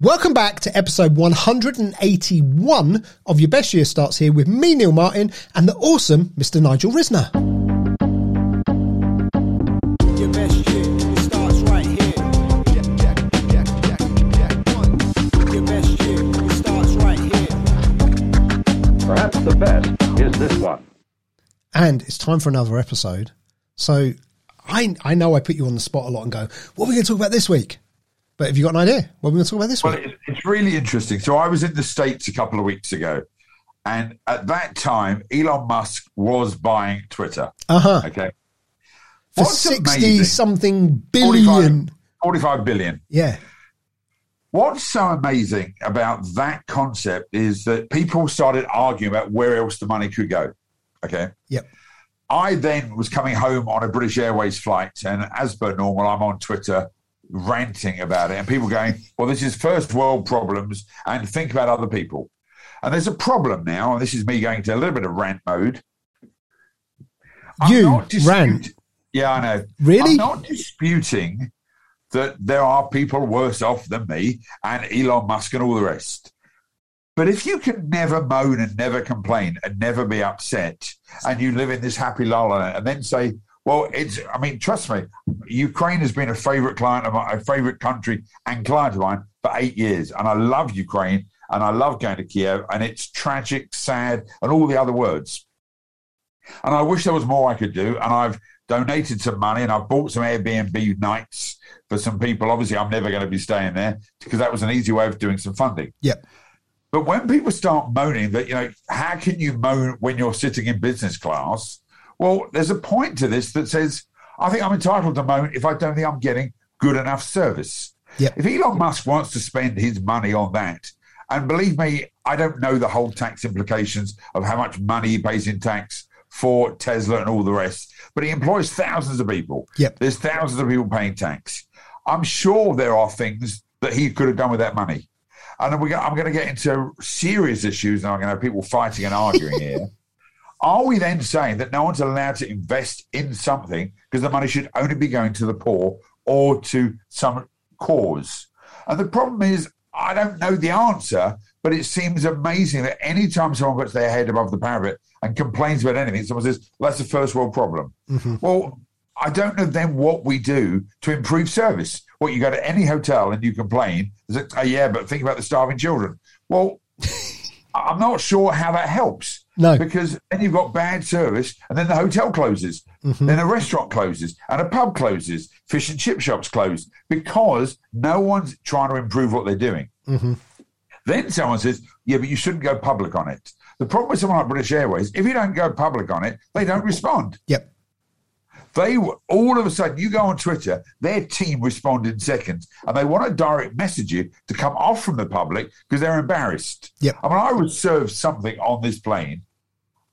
Welcome back to episode 181 of Your Best Year Starts Here with me, Neil Martin, and the awesome Mr. Nigel Risner. Your best year starts right here. Your best year starts right here. Perhaps the best is this one. And it's time for another episode. So I I know I put you on the spot a lot and go, what are we going to talk about this week? But have you got an idea? What are we going to talk about this one? Well, week? it's really interesting. So I was in the States a couple of weeks ago, and at that time, Elon Musk was buying Twitter. Uh huh. Okay. For What's 60 amazing- something 45, billion. 45 billion. Yeah. What's so amazing about that concept is that people started arguing about where else the money could go. Okay. Yep. I then was coming home on a British Airways flight, and as per normal, I'm on Twitter ranting about it, and people going, "Well, this is first world problems," and think about other people. And there's a problem now, and this is me going to a little bit of rant mode. I'm You rant? Yeah, I know. Really? I'm not disputing that there are people worse off than me and Elon Musk and all the rest. But if you can never moan and never complain and never be upset, and you live in this happy lull and then say, well, it's, I mean, trust me, Ukraine has been a favorite client of mine, a favorite country and client of mine for eight years. And I love Ukraine and I love going to Kiev and it's tragic, sad, and all the other words. And I wish there was more I could do. And I've donated some money and I've bought some Airbnb nights for some people. Obviously, I'm never going to be staying there because that was an easy way of doing some funding. Yep. But when people start moaning that, you know, how can you moan when you're sitting in business class? Well, there's a point to this that says, I think I'm entitled to moan if I don't think I'm getting good enough service. Yep. If Elon Musk wants to spend his money on that, and believe me, I don't know the whole tax implications of how much money he pays in tax for Tesla and all the rest, but he employs thousands of people. Yep. There's thousands of people paying tax. I'm sure there are things that he could have done with that money. And then we go, I'm going to get into serious issues, and I'm going to have people fighting and arguing here. Are we then saying that no one's allowed to invest in something because the money should only be going to the poor or to some cause? And the problem is, I don't know the answer, but it seems amazing that anytime someone puts their head above the parapet and complains about anything, someone says, well, that's a first world problem. Mm-hmm. Well, I don't know then what we do to improve service. What you go to any hotel and you complain, is it, oh, yeah, but think about the starving children. Well, I'm not sure how that helps. No. Because then you've got bad service, and then the hotel closes, mm-hmm. then a restaurant closes, and a pub closes, fish and chip shops close because no one's trying to improve what they're doing. Mm-hmm. Then someone says, "Yeah, but you shouldn't go public on it." The problem with someone like British Airways, if you don't go public on it, they don't mm-hmm. respond. Yep. They were all of a sudden, you go on Twitter, their team respond in seconds, and they want to direct message you to come off from the public because they're embarrassed. Yep. I mean, I would serve something on this plane.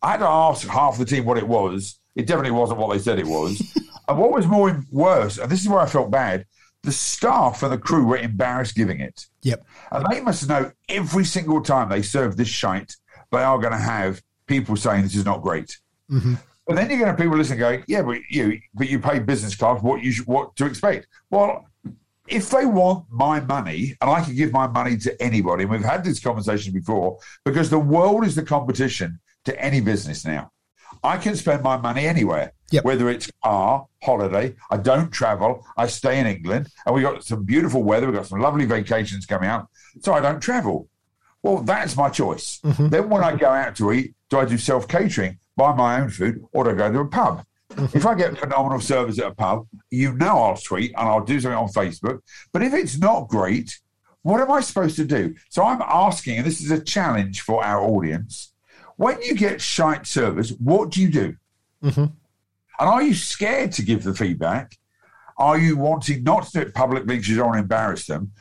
I had to ask half the team what it was. It definitely wasn't what they said it was. and what was more worse, and this is where I felt bad, the staff and the crew were embarrassed giving it. Yep. And they must know every single time they serve this shite, they are going to have people saying this is not great. Mm-hmm. But then you're going to have people listening going, yeah, but you, but you pay business class. What you should, what to expect? Well, if they want my money, and I can give my money to anybody, and we've had this conversation before, because the world is the competition to any business now. I can spend my money anywhere, Yep. whether it's car, holiday. I don't travel. I stay in England, and we got some beautiful weather. We've got some lovely vacations coming up, so I don't travel. Well, that's my choice. Mm-hmm. Then when I go out to eat, do I do self catering, buy my own food, or do I go to a pub? Mm-hmm. If I get phenomenal service at a pub, you know I'll tweet and I'll do something on Facebook. But if it's not great, what am I supposed to do? So I'm asking, and this is a challenge for our audience. When you get shite service, what do you do? Mm-hmm. And are you scared to give the feedback? Are you wanting not to do it publicly because you don't want to embarrass them?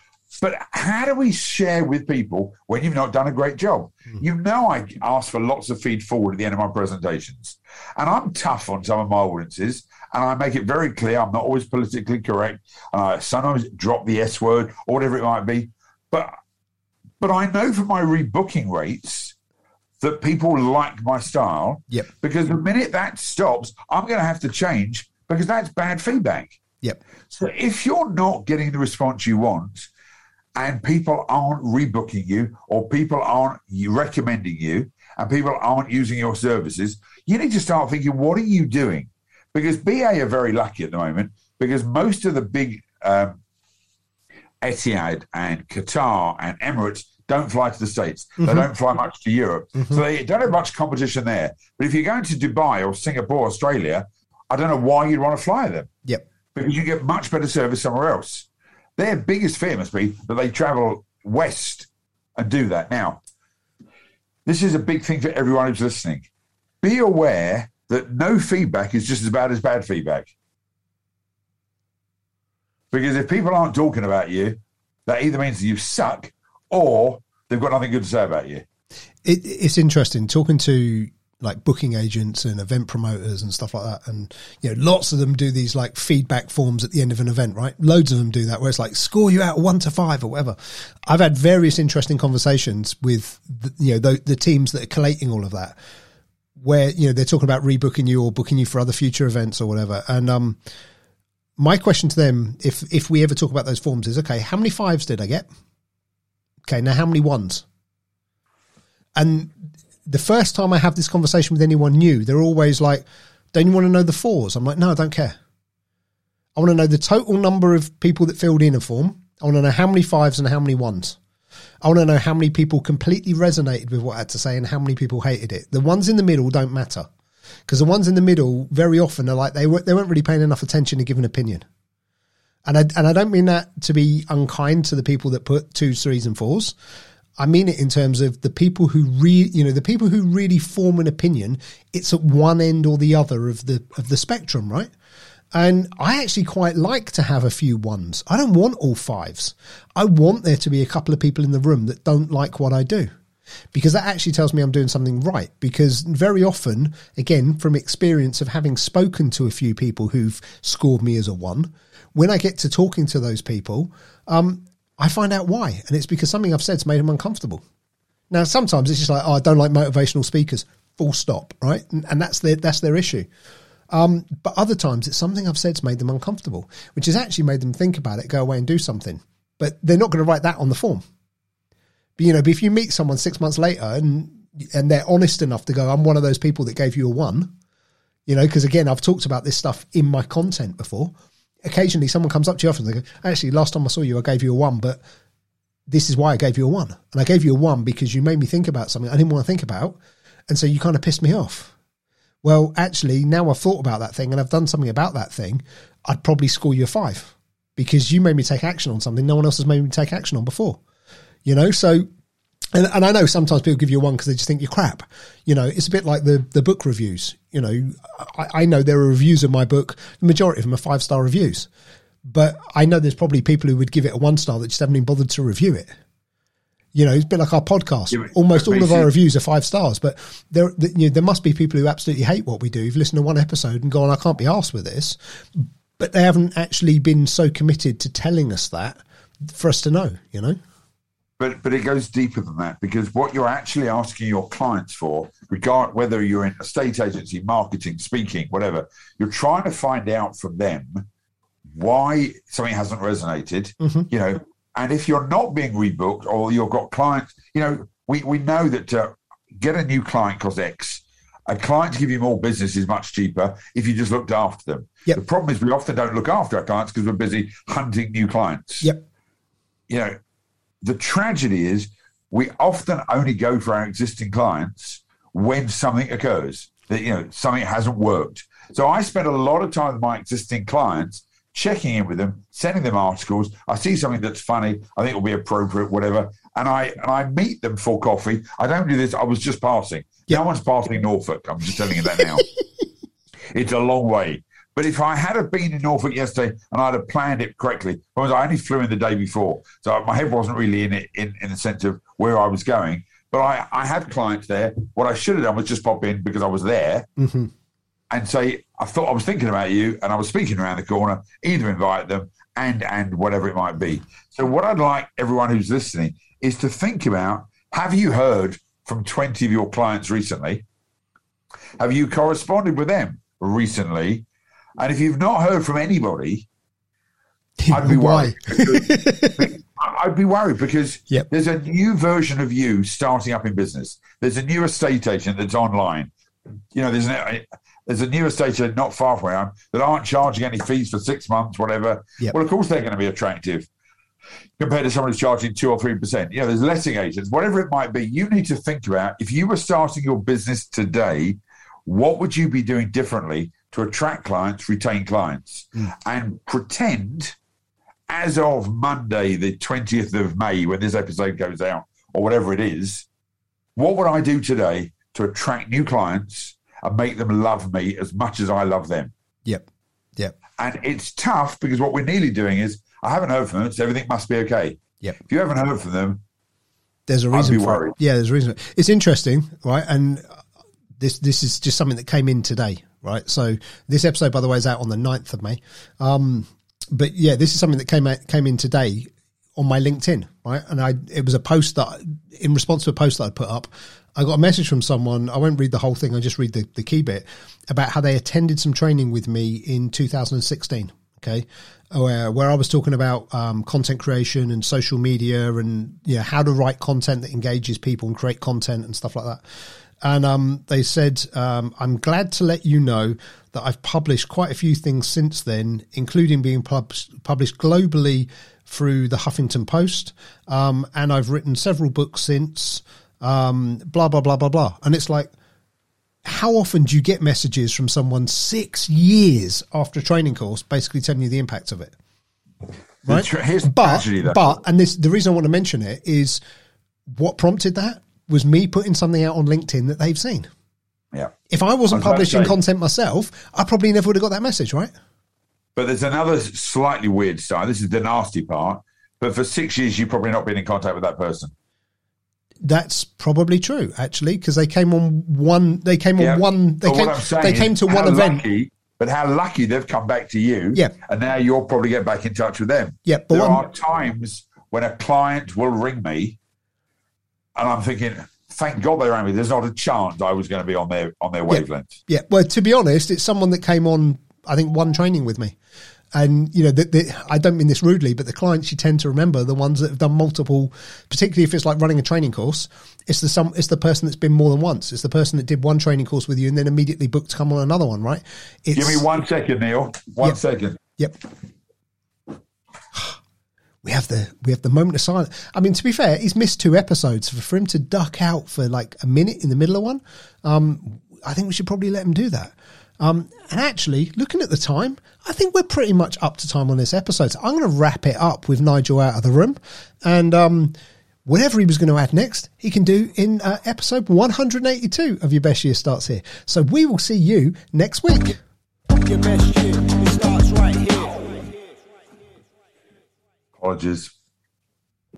But how do we share with people when you've not done a great job? Hmm. You know, I ask for lots of feed forward at the end of my presentations, and I'm tough on some of my audiences, and I make it very clear I'm not always politically correct, and I sometimes drop the S word or whatever it might be. But but I know from my rebooking rates that people like my style. Yep. Because the minute that stops, I'm going to have to change because that's bad feedback. Yep. So if you're not getting the response you want, and people aren't rebooking you or people aren't recommending you and people aren't using your services, you need to start thinking, what are you doing? Because BA are very lucky at the moment because most of the big um, Etihad and Qatar and Emirates don't fly to the States. They don't fly much to Europe. So they don't have much competition there. But if you're going to Dubai or Singapore, Australia, I don't know why you'd want to fly them Yep. because you get much better service somewhere else. Their biggest fear must be that they travel west and do that. Now, this is a big thing for everyone who's listening. Be aware that no feedback is just as bad as bad feedback. Because if people aren't talking about you, that either means you suck or they've got nothing good to say about you. It, it's interesting talking to like booking agents and event promoters and stuff like that. And, you know, lots of them do these like feedback forms at the end of an event, right? Loads of them do that where it's like score you out one to five or whatever. I've had various interesting conversations with, the, you know, the, the teams that are collating all of that where, you know, they're talking about rebooking you or booking you for other future events or whatever. And, um, my question to them, if, if we ever talk about those forms is, okay, how many fives did I get? Okay. Now how many ones? And the first time I have this conversation with anyone new, they're always like, Don't you want to know the fours? I'm like, No, I don't care. I want to know the total number of people that filled in a form. I want to know how many fives and how many ones. I want to know how many people completely resonated with what I had to say and how many people hated it. The ones in the middle don't matter because the ones in the middle very often are like they, were, they weren't really paying enough attention to give an opinion. And I, and I don't mean that to be unkind to the people that put twos, threes, and fours. I mean it in terms of the people who really, you know, the people who really form an opinion. It's at one end or the other of the of the spectrum, right? And I actually quite like to have a few ones. I don't want all fives. I want there to be a couple of people in the room that don't like what I do. Because that actually tells me I'm doing something right. Because very often, again, from experience of having spoken to a few people who've scored me as a one, when I get to talking to those people, um, I find out why. And it's because something I've said's made them uncomfortable. Now, sometimes it's just like, oh, I don't like motivational speakers, full stop, right? And, and that's their, that's their issue. Um, but other times it's something I've said's made them uncomfortable, which has actually made them think about it, go away and do something. But they're not going to write that on the form. But, you know, but if you meet someone six months later and and they're honest enough to go, I'm one of those people that gave you a one, you know, because again, I've talked about this stuff in my content before. Occasionally, someone comes up to you often and they go, Actually, last time I saw you, I gave you a one, but this is why I gave you a one. And I gave you a one because you made me think about something I didn't want to think about. And so you kind of pissed me off. Well, actually, now I've thought about that thing and I've done something about that thing, I'd probably score you a five because you made me take action on something no one else has made me take action on before. You know, so and, and I know sometimes people give you one because they just think you're crap. You know, it's a bit like the the book reviews. You know, I, I know there are reviews of my book. The majority of them are five star reviews, but I know there's probably people who would give it a one star that just haven't even bothered to review it. You know, it's a bit like our podcast. Yeah, Almost all of our reviews are five stars, but there, you know, there must be people who absolutely hate what we do. Who've listened to one episode and gone, "I can't be asked with this," but they haven't actually been so committed to telling us that for us to know. You know. But but it goes deeper than that because what you're actually asking your clients for, regard whether you're in a state agency, marketing, speaking, whatever, you're trying to find out from them why something hasn't resonated. You know, and if you're not being rebooked or you've got clients, you know, we we know that uh, get a new client costs X. A client to give you more business is much cheaper if you just looked after them. Yep. The problem is we often don't look after our clients because we're busy hunting new clients Yep. you know, the tragedy is we often only go for our existing clients when something occurs that you know something hasn't worked. So I spend a lot of time with my existing clients checking in with them, sending them articles. I see something that's funny, I think it will be appropriate, whatever, and I and I meet them for coffee. I don't do this. I was just passing. No one's passing Norfolk. I'm just telling you that now. it's a long way. But if I had have been in Norfolk yesterday and I'd have planned it correctly, because I only flew in the day before, so my head wasn't really in it in, in the sense of where I was going. But I, I had clients there. What I should have done was just pop in because I was there mm-hmm. and say, I thought I was thinking about you and I was speaking around the corner, either invite them and and whatever it might be. So what I'd like everyone who's listening is to think about have you heard from 20 of your clients recently? Have you corresponded with them recently? And if you've not heard from anybody, I'd be worried. I'd be worried because Yep. there's a new version of you starting up in business. There's a new estate agent that's online. You know, there's an, there's a new estate agent not far from where I am that aren't charging any fees for six months, whatever. Yep. Well, of course they're going to be attractive compared to someone who's charging two or three percent. You know, there's letting agents, whatever it might be. You need to think about if you were starting your business today, what would you be doing differently to attract clients, retain clients, hmm. and pretend as of Monday, the 20th of May, when this episode goes out, or whatever it is, what would I do today to attract new clients and make them love me as much as I love them? Yep. Yep. And it's tough because what we're nearly doing is I haven't heard from them, so everything must be okay. Yep. If you haven't heard from them, There's a I'd reason be for worried. it. Yeah, there's a reason. It's interesting, right? And this this is just something that came in today, right? So this episode, by the way, is out on the 9th of May. Um, but yeah, this is something that came out, came in today on my LinkedIn, right? And I it was a post that in response to a post that I put up, I got a message from someone. I won't read the whole thing. I just read the, the key bit about how they attended some training with me in 2016. Okay, where where I was talking about um, content creation and social media and yeah, how to write content that engages people and create content and stuff like that. And um, they said, um, I'm glad to let you know that I've published quite a few things since then, including being pub- published globally through the Huffington Post. Um, and I've written several books since, um, blah, blah, blah, blah, blah. And it's like, how often do you get messages from someone six years after a training course basically telling you the impact of it? Right. here's but, tragedy but, and this, the reason I want to mention it is what prompted that was me putting something out on LinkedIn that they've seen. yeah. If I wasn't I was publishing say- content myself, I probably never would have got that message, right? But there's another slightly weird side. This is the nasty part. But for six years, you've probably not been in contact with that person. That's probably true, actually, because they came on one. They came Yeah. on one. They came. what I'm saying They came to one event. lucky- but how lucky they've come back to you. Yeah. And now you'll probably get back in touch with them. Yeah, but there are times when a client will ring me and I'm thinking, thank God they rang me. There's not a chance I was going to be on their on their wavelength. Yeah. Well, to be honest, it's someone that came on. I think one training with me, and you know, the, the, I don't mean this rudely, but the clients you tend to remember the ones that have done multiple. Particularly if it's like running a training course, it's the some. It's the person that's been more than once. It's the person that did one training course with you and then immediately booked to come on another one. Right? It's, Give me one second, Neil. One Yeah. second. Yep. We have the we have the moment of silence. I mean, to be fair, he's missed two episodes. For, him to duck out for like a minute in the middle of one, um, I think we should probably let him do that. Um, and actually, looking at the time, I think we're pretty much up to time on this episode. So I'm going to wrap it up with Nigel out of the room, and um, whatever he was going to add next, he can do in uh, episode 182 of Your Best Year Starts Here. So we will see you next week. Your best